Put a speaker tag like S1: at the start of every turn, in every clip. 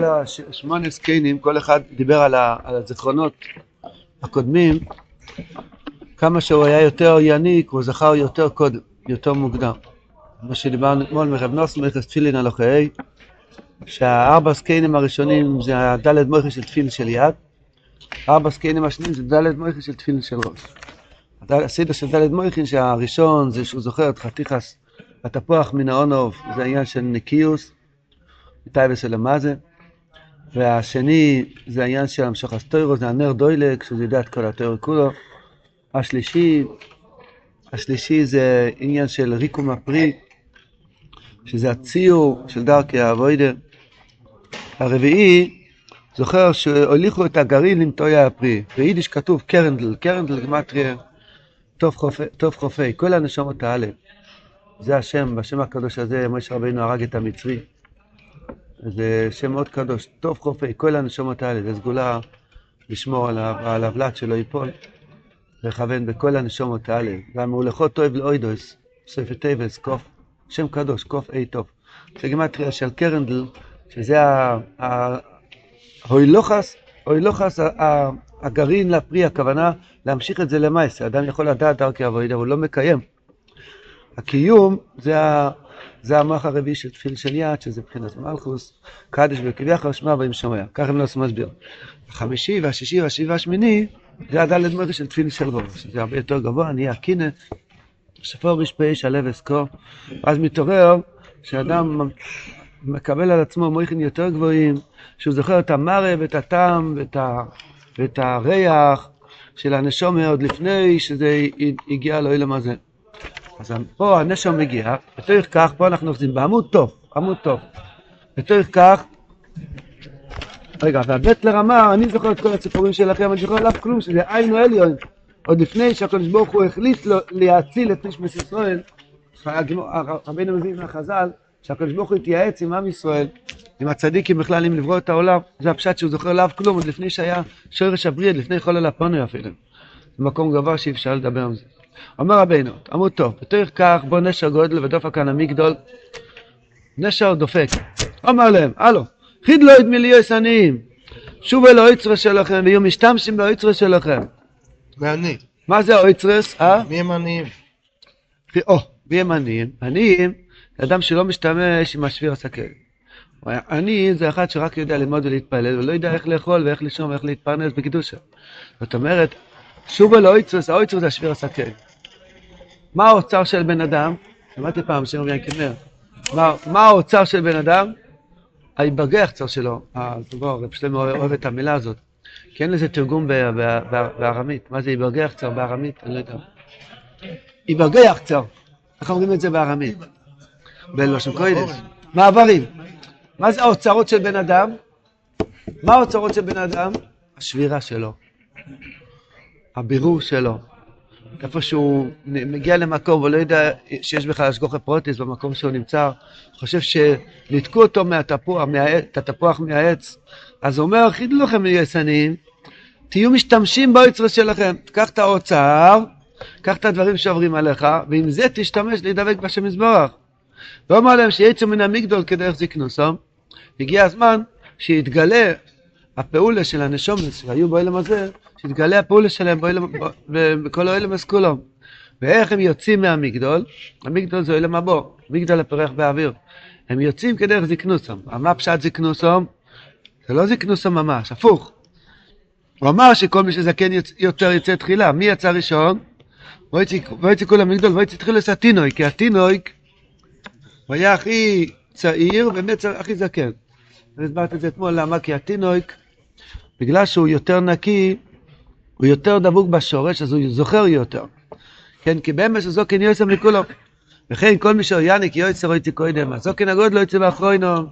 S1: כל השמונה זקנים, כל אחד דיבר על, ה, על הזיכרונות הקודמים, כמה שהוא היה יותר יניק, הוא זכר יותר קודם, יותר מוקדם. מה שדיברנו אתמול מרב נוסן, מרכז תפילין הלוכי, שהארבע זקנים הראשונים זה הדלת מויכה של תפילין של יד, ארבע זקנים השניים זה דלת מויכה של תפילין של ראש. הסדר של דלת מויכין שהראשון זה שהוא זוכר את חתיכס התפוח מן האונוב, זה העניין של ניקיוס, מטייבס אלמזה, והשני זה העניין של המשוך הסטוירו, זה הנר דוילק, שזה יודע את כל התיאור כולו. השלישי, השלישי זה עניין של ריקום הפרי, שזה הציור של דרכי האבוידר. הרביעי, זוכר שהוליכו את הגרעין למטוי הפרי. ביידיש כתוב קרנדל, קרנדל גמטריה, טוב חופי, כל הנשמות האלה. זה השם, בשם הקדוש הזה, משה רבינו הרג את המצרי. זה שם מאוד קדוש, טוב חופי, כל הנשמות האלה, זה סגולה לשמור על הבלט שלא ייפול, לכוון בכל הנשמות האלה. והמולכות טוב לאוידוס, ספר טייבס, קוף, שם קדוש, קוף אי טוב. זה גימטריה של קרנדל, שזה ההוילוכס, ההוילוכס הגרעין לפרי, הכוונה להמשיך את זה למעשה. אדם יכול לדעת דרכי אבוידה, הוא לא מקיים. הקיום זה, ה, זה המוח הרביעי של תפיל של יד, שזה מבחינת מלכוס, קדש וכביכול שמע בהם שומע. ככה עושים מסביר. החמישי והשישי והשביעי והשמיני, זה הדלת מורי של תפיל של ראש. זה הרבה יותר גבוה, נהיה הקינא, שפור רשפי שלו אסקו, ואז מתעורר שאדם מקבל על עצמו מויכין יותר גבוהים, שהוא זוכר את המראה ואת הטעם ואת, ה, ואת הריח של הנשומה עוד לפני שזה הגיע לאילם הזה. אז פה הנשר מגיע, בתוך כך, פה אנחנו עושים בעמוד טוב, עמוד טוב. בתוך כך, רגע, והבטלר אמר, אני זוכר את כל הציפורים שלכם, אני זוכר עליו כלום, שזה עין או עליון. עוד לפני שהקדוש ברוך הוא החליט להציל את נשמס ישראל, רבינו מביא מהחז"ל, שהקדוש ברוך הוא התייעץ עם עם ישראל, עם הצדיקים בכלל, אם לברוא את העולם, זה הפשט שהוא זוכר לאו כלום, עוד לפני שהיה שורש הבריאה, לפני חולל הפונו אפילו. מקום גבוה שאי אפשר לדבר על זה. אומר רבינו, עמוד טוב, בתוך כך בוא נשר גודל ודופק כאן המגדול, נשר דופק. אומר להם, הלו, חיד לא ידמי להיות עניים, שוב אל האויצרס שלכם ויהיו משתמשים באויצרס שלכם.
S2: ואני.
S1: מה זה האויצרס? אה?
S2: מי הם עניים?
S1: או, מי הם עניים? עניים זה אדם שלא משתמש עם השביר הסכן. עני זה אחד שרק יודע ללמוד ולהתפלל ולא יודע איך לאכול ואיך לישון ואיך להתפרנס בקידושה. זאת אומרת, שוב אל האויצרס, האויצרס זה השביר הסכן. מה האוצר של בן אדם? שמעתי פעם שם רבי ינקלר. מה, האוצר של בן אדם? ההיברגחצר שלו. הזוגו, רב שלמה אוהב את המילה הזאת. כי אין לזה תרגום בארמית. מה זה היברגחצר בארמית? אני לא יודע. היברגחצר. איך אומרים את זה בארמית? בלושן קוידס. מעברים. מה זה האוצרות של בן אדם? מה האוצרות של בן אדם? השבירה שלו. הבירור שלו. איפה שהוא מגיע למקום ולא יודע שיש בכלל השגוחי פרוטיס במקום שהוא נמצא, חושב שניתקו אותו מהתפוח, את התפוח מהעץ, אז הוא אומר, חידו לכם יסניים, תהיו משתמשים באוצר שלכם, תקח את האוצר, קח את הדברים שעוברים עליך, ועם זה תשתמש להידבק בשם יזברך. ואומר להם שיצאו מן המגדול כדי להחזיק נוסם, הגיע הזמן שיתגלה הפעולה של הנשומס שהיו באילם הזה, שיתגלה הפעולה שלהם בכל האילם כולם. ואיך הם יוצאים מהמגדול? המגדול זה אילם הבו, מגדל הפרח באוויר. הם יוצאים כדרך זקנוסם. מה פשט זקנוסם? זה לא זקנוסם ממש, הפוך. הוא אמר שכל מי שזקן יותר יצא תחילה. מי יצא ראשון? ויצא כול המגדול ויצא תחילה סטינוי, כי הטינויק הוא היה הכי צעיר ובאמת הכי זקן. אני הסברתי את זה אתמול, למה? כי הטינויק, בגלל שהוא יותר נקי, הוא יותר דבוק בשורש, אז הוא זוכר יותר. כן, כי באמס הזוקן יועצם מכולו. וכן כל מי שאויניק יועצר הייתי קודם, הזוקן הגוד לא יצא באחרוינו.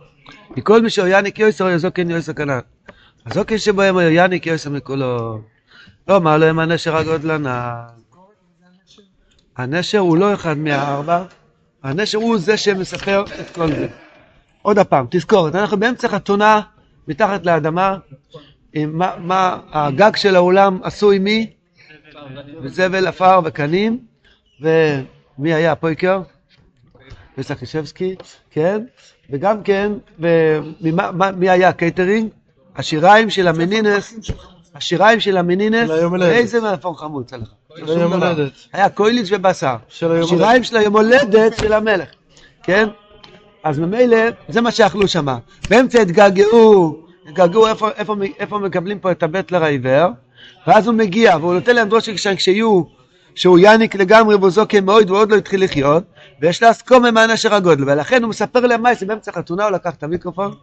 S1: כי כל מי שאויניק יועצר הזוקן יועצר כנן. הזוקן שבהם אויניק יועצר מכולו. לא, מה לו עם הנשר הגודלן? הנשר הוא לא אחד מהארבע, הנשר הוא זה שמספר את כל זה. עוד פעם, תזכורת, אנחנו באמצע חתונה מתחת לאדמה, מה, מה הגג של האולם עשוי מי? וזבל, עפר וקנים, ומי היה הפויקר? וסקישבסקי, כן? וגם כן, וממה- מה- מי היה הקייטרינג? השיריים של המנינס, השיריים של המנינס. איזה מלפון חמוץ עליך.
S2: של היום. הולדת.
S1: היה קוילעטש ובשר. השיריים. של היום הולדת של המלך, כן? אז ממילא, זה מה שאכלו שם. באמצע התגעגעו, התגעגעו איפה, איפה, איפה מקבלים פה את הבעטלער העיוור, ואז הוא מגיע, והוא נותן להם דרוש כשיהיו, שהוא יאניק לגמרי והוא זוקם מאוד והוא עוד לא התחיל לחיות, ויש לה אסקומה מהנשר הגודל, ולכן הוא מספר להם מייסה, באמצע חתונה הוא לקח את המיקרופון,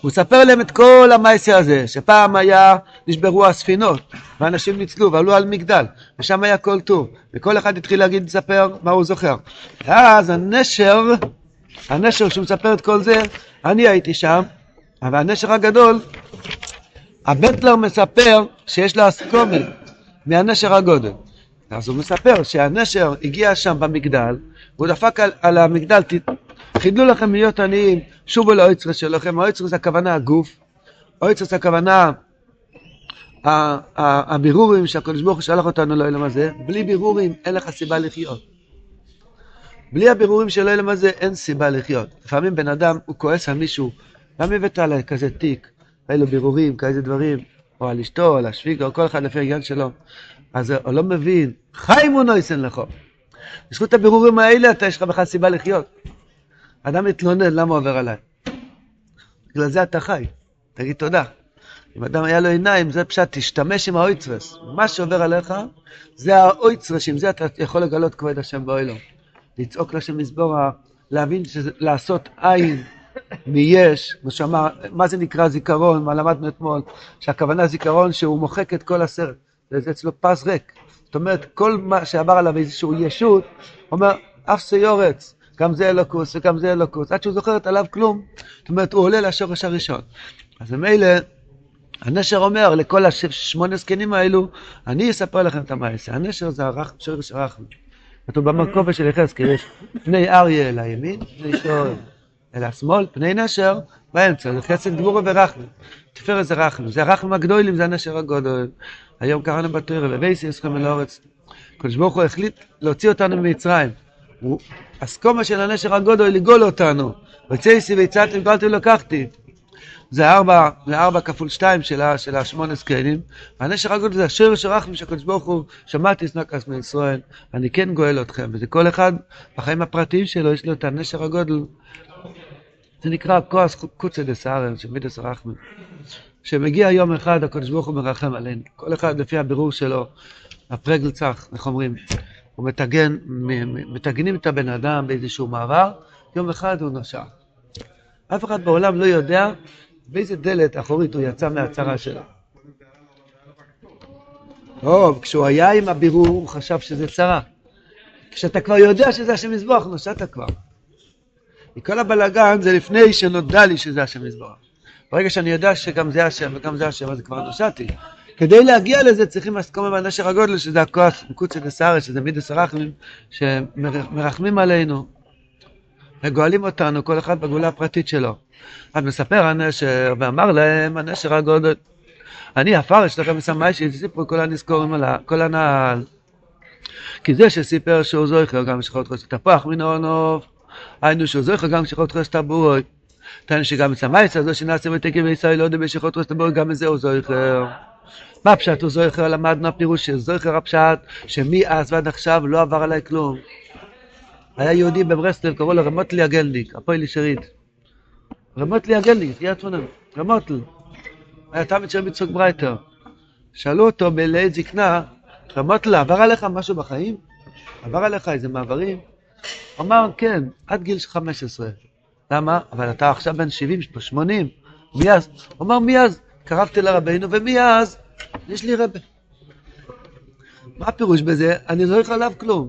S1: הוא מספר להם את כל המייסה הזה, שפעם היה, נשברו הספינות, ואנשים ניצלו ועלו על מגדל, ושם היה כל טוב, וכל אחד התחיל להגיד, לספר מה הוא זוכר. ואז הנשר, הנשר שהוא מספר את כל זה, אני הייתי שם, אבל הנשר הגדול, הבטלר מספר שיש לו אסקומה מהנשר הגודל. אז הוא מספר שהנשר הגיע שם במגדל, והוא דפק על, על המגדל, חידלו לכם להיות עניים, שובו לאויצרס שלכם, האויצרס הכוונה הגוף, אויצרס הכוונה הבירורים שהקדוש ברוך הוא שלח אותנו לעולם הזה, בלי בירורים אין לך סיבה לחיות. בלי הבירורים של העולם הזה אין סיבה לחיות. לפעמים בן אדם הוא כועס על מישהו, למה הבאת עליי כזה תיק, היה לו בירורים, כאיזה דברים, או על אשתו, או על השוויגה, או כל אחד לפי העניין שלו. אז הוא לא מבין, חיים הוא נויסן לך. בזכות הבירורים האלה אתה יש לך בכלל סיבה לחיות. אדם מתלונן, למה הוא עובר עליי? בגלל זה אתה חי, תגיד תודה. אם אדם היה לו עיניים, זה פשט, תשתמש עם האויצרס. מה שעובר עליך, זה האויצרס, עם זה אתה יכול לגלות כבוד השם באוילום. לצעוק לשם מזבורה, להבין שזה, לעשות עין מיש, שאמר, מה זה נקרא זיכרון, מה למדנו אתמול, שהכוונה זיכרון שהוא מוחק את כל הסרט, זה אצלו פס ריק. זאת אומרת, כל מה שעבר עליו איזשהו ישות, אומר, אף סיורץ, גם זה אלוקוס וגם זה אלוקוס, עד שהוא זוכרת עליו כלום. זאת אומרת, הוא עולה לשורש הראשון. אז ממילא, הנשר אומר לכל השמונה זקנים האלו, אני אספר לכם את המעשה. הנשר זה הרח, שורש הרחם. כתוב במקובה של יחזקאל, יש פני אריה אל הימין, פני שור אל השמאל, פני נשר באמצע, זה חסד גבורה ורחם. תפארת זה רחם, זה הרחם הגדולים, זה הנשר הגדול. היום קראנו בתורה, ובייסי אסכם אל הארץ. הקדוש ברוך הוא החליט להוציא אותנו ממצרים. הסקומה של הנשר הגדול לגאול אותנו. וצייסי והצעתם גאלתי ולקחתי. זה ארבע, זה ארבע כפול שתיים של, השמונה זקנים. והנשר הגדול זה השורש הרחם שהקדוש ברוך הוא, שמעתי סנקס מישראל, אני כן גואל אתכם. וזה כל אחד, בחיים הפרטיים שלו, יש לו את הנשר הגודל. זה נקרא כועס קוצה דסארן, של מידס רחמן. שמגיע יום אחד, הקדוש ברוך הוא מרחם עלינו. כל אחד לפי הבירור שלו, הפרגל צח, איך אומרים? הוא מטגן, מטגנים את הבן אדם באיזשהו מעבר, יום אחד הוא נשע. אף אחד בעולם לא יודע באיזה דלת אחורית הוא יצא מהצרה שלו. טוב, כשהוא היה עם הבירור, הוא חשב שזה צרה. כשאתה כבר יודע שזה השם מזבוח, נשעת כבר. מכל הבלגן זה לפני שנודע לי שזה השם מזבוח. ברגע שאני יודע שגם זה השם וגם זה השם, אז כבר נושעתי. כדי להגיע לזה צריכים הסכומה מהנשר הגודל, שזה הכוח, מקוצה דסארץ, שזה מידס הרחמים, שמרחמים עלינו. וגואלים אותנו, כל אחד בגאולה הפרטית שלו. אז מספר הנשר, ואמר להם, הנשר הגודל, אני עפר אצלכם מסמאי שסיפרו כל הנזכורים על כל הנעל. כי זה שסיפר שהוא זוכר גם שכחות חוסר תפוח מן העונוב, היינו זוכר גם שכחות חוסר טבורוי. טען שגם מסמאי הזו שנעשה ותקי בישראל לא יודע בשכחות חוסר טבורוי, גם מזה הוא זוכר. מה הפשט הוא זוכר? למדנו הפירוש שזוכר הפשט, שמאז ועד עכשיו לא עבר עליי כלום. היה יהודי בברסלב, קראו לו רמוטלי הגלניק, הפועל ישרית. רמוטלי הגלניק, יד פונם, רמוטל. היה תמיד של מצחוק ברייטר. שאלו אותו בלעת זקנה, רמוטל, עבר עליך משהו בחיים? עבר עליך איזה מעברים? הוא אמר, כן, עד גיל 15. למה? אבל אתה עכשיו בן 70, 80. מאז, הוא אמר, מאז קרבתי לרבנו, ומאז יש לי רבה. מה הפירוש בזה? אני לא יכול עליו כלום.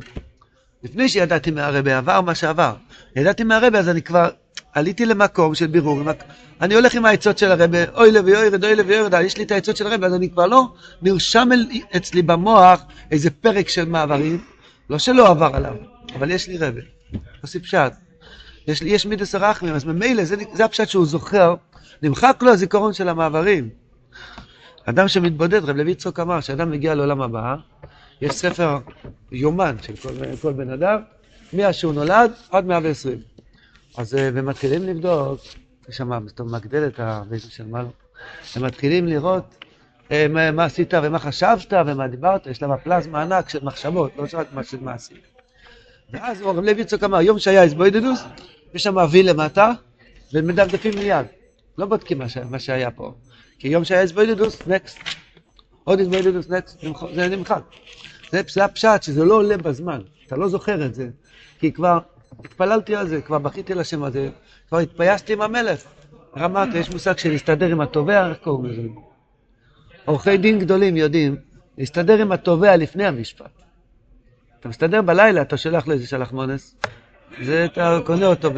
S1: לפני שידעתי מהרבה, עבר מה שעבר. ידעתי מהרבה, אז אני כבר עליתי למקום של בירור. אני הולך עם העצות של הרבה, אוי לוי יורד, אוי לוי יורד, יש לי את העצות של הרבה, אז אני כבר לא נרשם אצלי במוח איזה פרק של מעברים, לא שלא עבר עליו, אבל יש לי רבה. עושה פשט. יש, יש מידס הרחמים, אז ממילא זה, זה הפשט שהוא זוכר, נמחק לו הזיכרון של המעברים. אדם שמתבודד, רב לוי יצחוק אמר, כשאדם מגיע לעולם הבא, יש ספר יומן של כל, כל בן אדם, מאז שהוא נולד עד 120. אז הם מתחילים לבדוק, יש שם מגדל את הבית של מעלה, הם מתחילים לראות מה, מה עשית ומה חשבת ומה דיברת, יש להם פלזמה ענק של מחשבות, לא רק מה של. ואז רב לוי יצחק אמר, יום שהיה הסבוידדוס, יש שם אבי למטה, ומדפדפים מיד. לא בודקים מה, שהיה פה. כי יום שהיה הסבוידדוס, נקסט. עוד הסבוידדוס, נקסט, זה נמחק. זה הפשט, שזה לא עולה בזמן. אתה לא זוכר את זה. כי כבר התפללתי על זה, כבר בכיתי לשם הזה, כבר התפייסתי עם המלך. רמת, יש מושג של להסתדר עם התובע, איך קוראים לזה? עורכי דין גדולים יודעים להסתדר עם התובע לפני המשפט. אתה מסתדר בלילה, אתה שולח לו איזה שלח מונס, זה אתה קונה אותו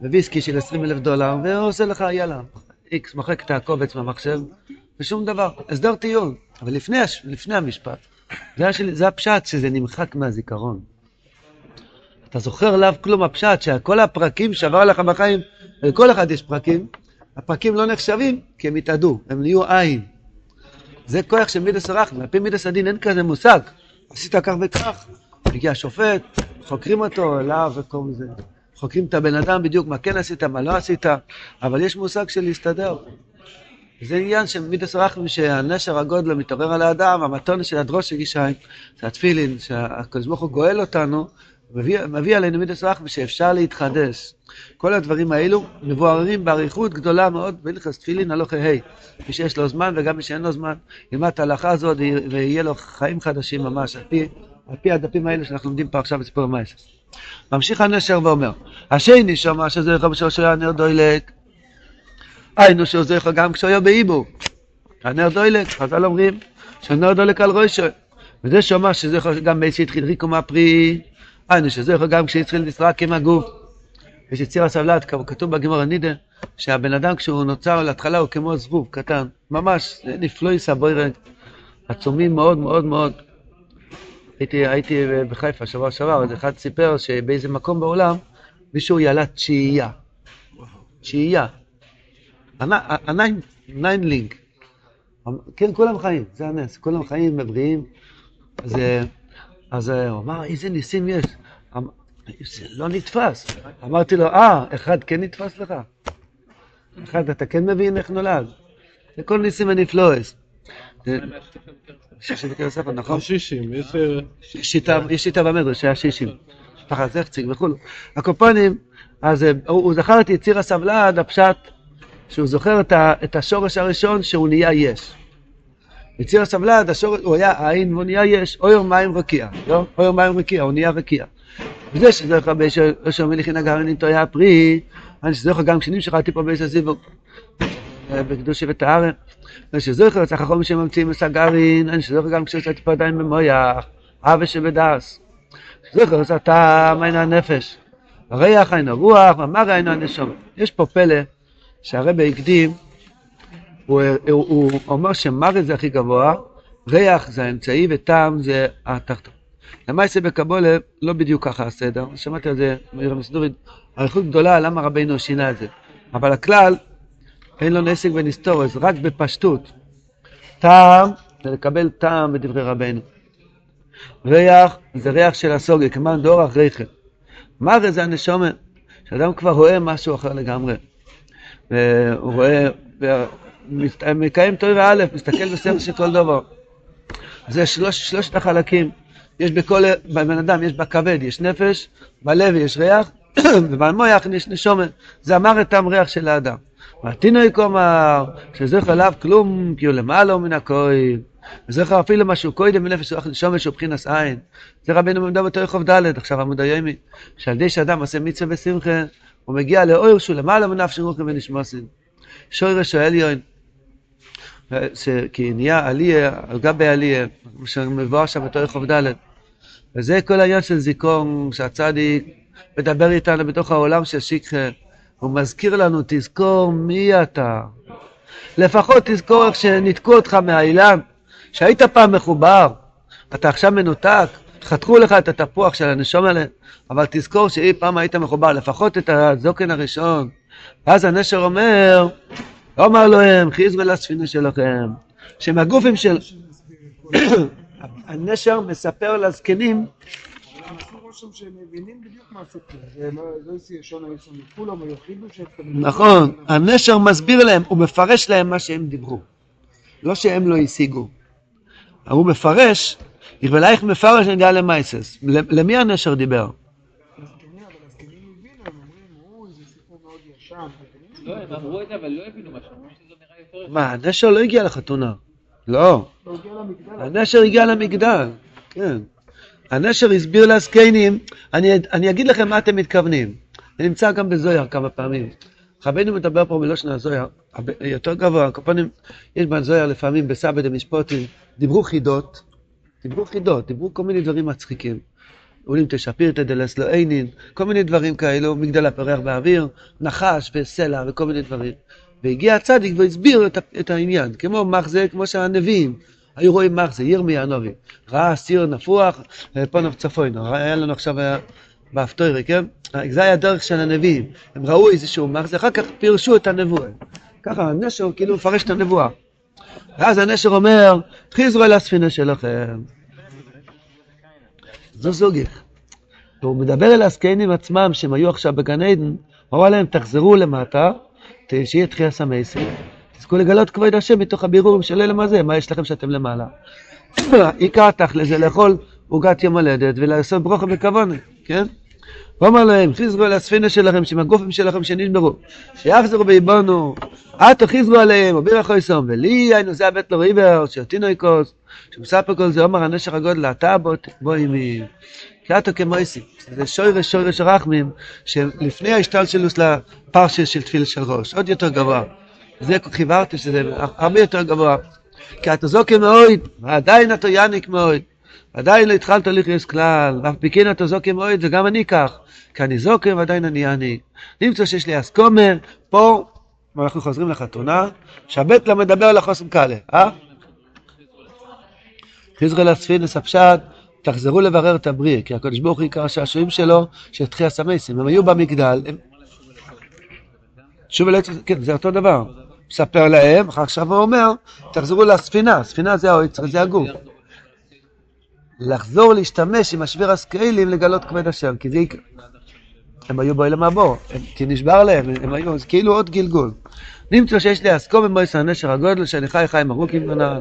S1: בוויסקי של 20 אלף דולר, והוא עושה לך, יאללה, איקס, מוחק את הקובץ מהמחשב, ושום דבר. הסדר טיעון, אבל לפני, לפני המשפט. זה, השל, זה הפשט שזה נמחק מהזיכרון. אתה זוכר עליו כלום, הפשט שכל הפרקים שעבר לך בחיים, לכל אחד יש פרקים, הפרקים לא נחשבים כי הם התאדו, הם נהיו עין. זה כוח של מידס הרחמים, על פי מידס הדין אין כזה מושג. עשית כך וכך, מגיע השופט, חוקרים אותו, אליו וכל זה. חוקרים את הבן אדם בדיוק מה כן עשית, מה לא עשית, אבל יש מושג של להסתדר. זה עניין של מידס רחמים שהנשר הגודל מתעורר על האדם, המתון של הדרוש של ישי, זה התפילין, שהקדוש ברוך הוא גואל אותנו, מביא, מביא עלינו מידס רחמים שאפשר להתחדש. כל הדברים האלו מבוארים באריכות גדולה מאוד בהלכס תפילין הלוך ה' מי שיש לו זמן וגם מי שאין לו זמן ילמד את ההלכה הזאת ויהיה לו חיים חדשים ממש על פי, על פי הדפים האלה שאנחנו לומדים פה עכשיו בסיפור המייסס. ממשיך הנשר ואומר השני שומע שזה יכול בשביל היה נר דוילק היינו שזה יכול גם כשהוא היה באיבו הנר דוילק חז"ל אומרים שנר דוילק על ראשו וזה שומע שזה יכול גם מי שהתחיל ריקו מהפרי היינו יכול גם כשהתחיל לסרק עם הגוף יש יצירת הוולד, כתוב בגמרא נידה, שהבן אדם כשהוא נוצר להתחלה הוא כמו זבוב קטן, ממש, נפלויס הבוירא, עצומים מאוד מאוד מאוד. הייתי, הייתי בחיפה שבוע שעבר, אז אחד סיפר שבאיזה מקום בעולם מישהו ילד תשיעייה. תשיעייה. הניינלינג. כן, כולם חיים, זה הנס, כולם חיים ובריאים. אז, אז הוא אמר, איזה ניסים יש. זה לא נתפס. אמרתי לו, אה, אחד כן נתפס לך? אחד, אתה כן מבין איך נולד? זה כל ניסים הנפלואס. שישים בקרב ספר, נכון?
S2: שישים, יש...
S1: יש שיטה במדרש שהיה שישים. פחד זכציג וכולו. הקופונים, אז הוא זכר את יציר הסבלד, הפשט, שהוא זוכר את השורש הראשון שהוא נהיה יש. יציר הסבלד, הוא היה עין והוא נהיה יש, אויר מים רקיע, לא? אויר מים רקיע, הוא נהיה רקיע. וזה שזוכר באשר מליכין הגרעין טויה פרי, אני שזוכר גם כשנים שחרתי פה באיזה זיווג, בקדושי וטהרן, ושזוכר צריך החום שממציאים את הגרעין, אני שזוכר גם כשיצאתי פה עדיין במויח, אבא שבדס, שזוכר זה טעם עין הנפש, הריח עין הרוח, ומר עין הנשום. יש פה פלא שהרבא הקדים, הוא, הוא, הוא אומר שמר זה הכי גבוה, ריח זה האמצעי וטעם זה התחתון. למעשה בקבולה לא בדיוק ככה הסדר, שמעתי על זה מירם סדורית, אריכות גדולה למה רבינו שינה את זה, אבל הכלל אין לו נסק ונסתורס, רק בפשטות. טעם זה לקבל טעם בדברי רבינו. ריח זה ריח של הסוגי, כמובן דאורח ריחם. מראה זה הנשומן, שאדם כבר רואה משהו אחר לגמרי. והוא רואה, מקיים טוב וא', מסתכל בספר של כל דבר. זה שלוש, שלושת החלקים. יש בכל בן אדם, יש בכבד, יש נפש, בלב יש ריח, ובמוח יש נשומת. זה אמר את ריח של האדם. והתינוק אמר, שזכר עליו כלום, כי הוא למעלה מן הכהן. וזכר אפילו משהו קודם מנפש רוח נשומת שהוא בחינס עין. זה רבינו במדע בתור יחוב ד', עכשיו עמוד היומי, שעל ידי שאדם עושה מצווה ושמחה, הוא מגיע לאור שהוא למעלה מנפש רוחם ונשמוסים. שוירש העליון, כי נהיה עליה על גבי עליה, שמבואר שם בתור יחוב ד'. וזה כל העניין של זיכרון, שהצדיק מדבר איתנו בתוך העולם של שיקחה. הוא מזכיר לנו, תזכור מי אתה. לפחות תזכור איך שניתקו אותך מהאילן, שהיית פעם מחובר, אתה עכשיו מנותק, חתכו לך את התפוח של הנשום האלה, אבל תזכור שאי פעם היית מחובר, לפחות את הזוקן הראשון. ואז הנשר אומר, אומר להם, חיזרו לספינה שלכם, שמהגופים של... הנשר מספר לזקנים
S2: שהם מבינים בדיוק מה הסיפור. זה לא ישון.
S1: נכון, הנשר מסביר להם, הוא מפרש להם מה שהם דיברו. לא שהם לא השיגו. הוא מפרש, יכבלייך מפרש נדע למייסס. למי הנשר דיבר?
S2: הזקנים, אבל הזקנים הבינו, הם אומרים, אוי, זה סיפור מאוד ישן.
S3: לא, הם אמרו את זה, אבל לא הבינו מה
S1: הנשר לא הגיע לחתונה. לא. הנשר הגיע למגדל, כן. הנשר הסביר לזקנים, אני, אני אגיד לכם מה אתם מתכוונים. זה נמצא גם בזויר כמה פעמים. רבנו מדבר פה בלושן הזויר, יותר גבוה, כל פנים, יש בזויר לפעמים בסבא דמשפוטים, דיברו חידות, דיברו חידות, דיברו כל מיני דברים מצחיקים. אולים תשפירתא דלס עינין, כל מיני דברים כאלו, מגדל הפרח באוויר, נחש וסלע וכל מיני דברים. והגיע הצדיק והסביר את, את העניין, כמו מחזה, כמו שהנביאים היו רואים מחזה, ירמיה הנביא, ראה סיר נפוח, אה, פונוב צפוינו, היה לנו עכשיו היה באפטוירי, כן? זה היה הדרך של הנביאים, הם ראו איזשהו מחזה, אחר כך פירשו את הנבואה. ככה הנשר כאילו מפרש את הנבואה. ואז הנשר אומר, חזרו אל הספינה שלכם. זו זוגיך. והוא מדבר אל הזקנים עצמם, שהם היו עכשיו בגן עדן, הוא אמר להם, תחזרו למטה, שיהיה תחייה סמייסי, תזכו לגלות כבוד השם מתוך הבירורים של אלה מה זה, מה יש לכם שאתם למעלה. עיקר תכל'ס זה לאכול עוגת יום הולדת ולעשות ברוכה בכוונה, כן? הוא אמר להם, חזרו אל הספינה שלכם, שעם הגופים שלכם שנשברו, שיחזרו ויבונו, עתו חזרו עליהם, ובירך חויסום, ולי היינו זה הבית לו ריבר, שאותינו יקוס, שמספר כל זה, אומר הנשר הגודל, אתה בוא בוא עמי, כי אתה כמויסי, זה שוירש שוירש רחמים, שלפני ההשתלשלוס לפרשה של תפילה של ראש, עוד יותר גבוה. זה חיברתי שזה הרבה יותר גבוה. כי אתה זוקה מאוד, ועדיין אתה יניק מאוד. עדיין לא התחלת לחיות כלל, ואף פיקין אתה זוקה מאוד, וגם אני כך. כי אני זוקה ועדיין אני יניק. נמצא שיש לי אסכומר, פה אנחנו חוזרים לחתונה, שהבית לא מדבר על החוסם קאלה, אה? חזרה לספינס הפשט, תחזרו לברר את הבריא, כי הקדוש ברוך הוא עיקר השעשועים שלו, של תחייה סמייסים. הם היו במגדל, הם... שוב כן, זה אותו דבר. מספר להם, אחר עכשיו הוא אומר, תחזרו לספינה, ספינה זה הגוף. לחזור להשתמש עם השביר הסקיילים לגלות כבד השם, כי זה עיקר. הם היו המבוא, הם- כי נשבר להם, הם היו, זה כאילו עוד גלגול. נמצא שיש לי אסקום במויס הנשר הגודל, שאני חי חיים ארוכים בנה.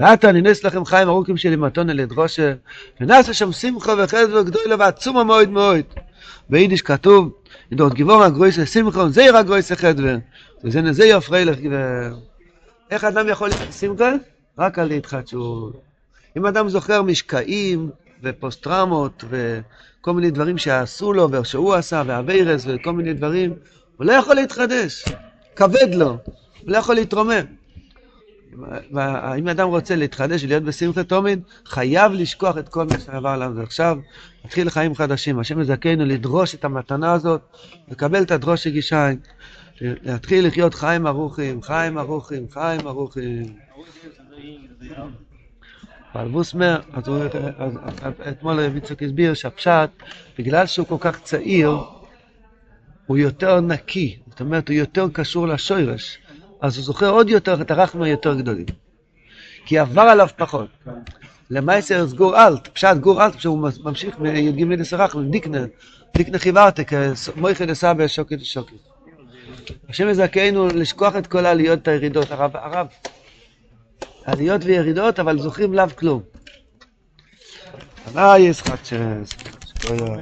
S1: ועתה אני נס לכם חיים ארוכים שלי מתונה לדרושה, ונעשה שם שמחה וחסד וגדולה ועצומה מאוד מאוד. ביידיש כתוב, ידעות גיבור הגרויסה שמחה, זעיר הגרויסה חדווה. וזה נזה יופרי לך גבר. איך אדם יכול להיות שמחה? רק על התחדשות. אם אדם זוכר משקעים ופוסט טראומות וכל מיני דברים שעשו לו ושהוא עשה והווירס וכל מיני דברים, הוא לא יכול להתחדש, כבד לו, הוא לא יכול להתרומם. אם אדם רוצה להתחדש ולהיות בשמחה תומין, חייב לשכוח את כל מה שעבר עליו. ועכשיו מתחיל חיים חדשים. השם יזכנו לדרוש את המתנה הזאת, לקבל את הדרוש הגישיים, להתחיל לחיות חיים ארוכים, חיים ארוכים, חיים ארוכים. אבל בוסמר, אז הוא- אתמול יצחק הסביר שהפשט, בגלל שהוא כל כך צעיר, הוא יותר נקי, זאת אומרת, הוא יותר קשור לשורש, אז הוא זוכר עוד יותר את הרחמים היותר גדולים. כי עבר עליו פחות. למעשר גור אלט, פשט גור אלט, שהוא ממשיך בי"ג דסרחמים, דיקנה, דיקנה חיברתק, מויכה דסבא שוקת ושוקת. השם יזכנו לשכוח את כל העליות, הירידות, הרב, הרב. עליות וירידות, אבל זוכרים לאו כלום. אה, יש חדשס.
S2: כל ה-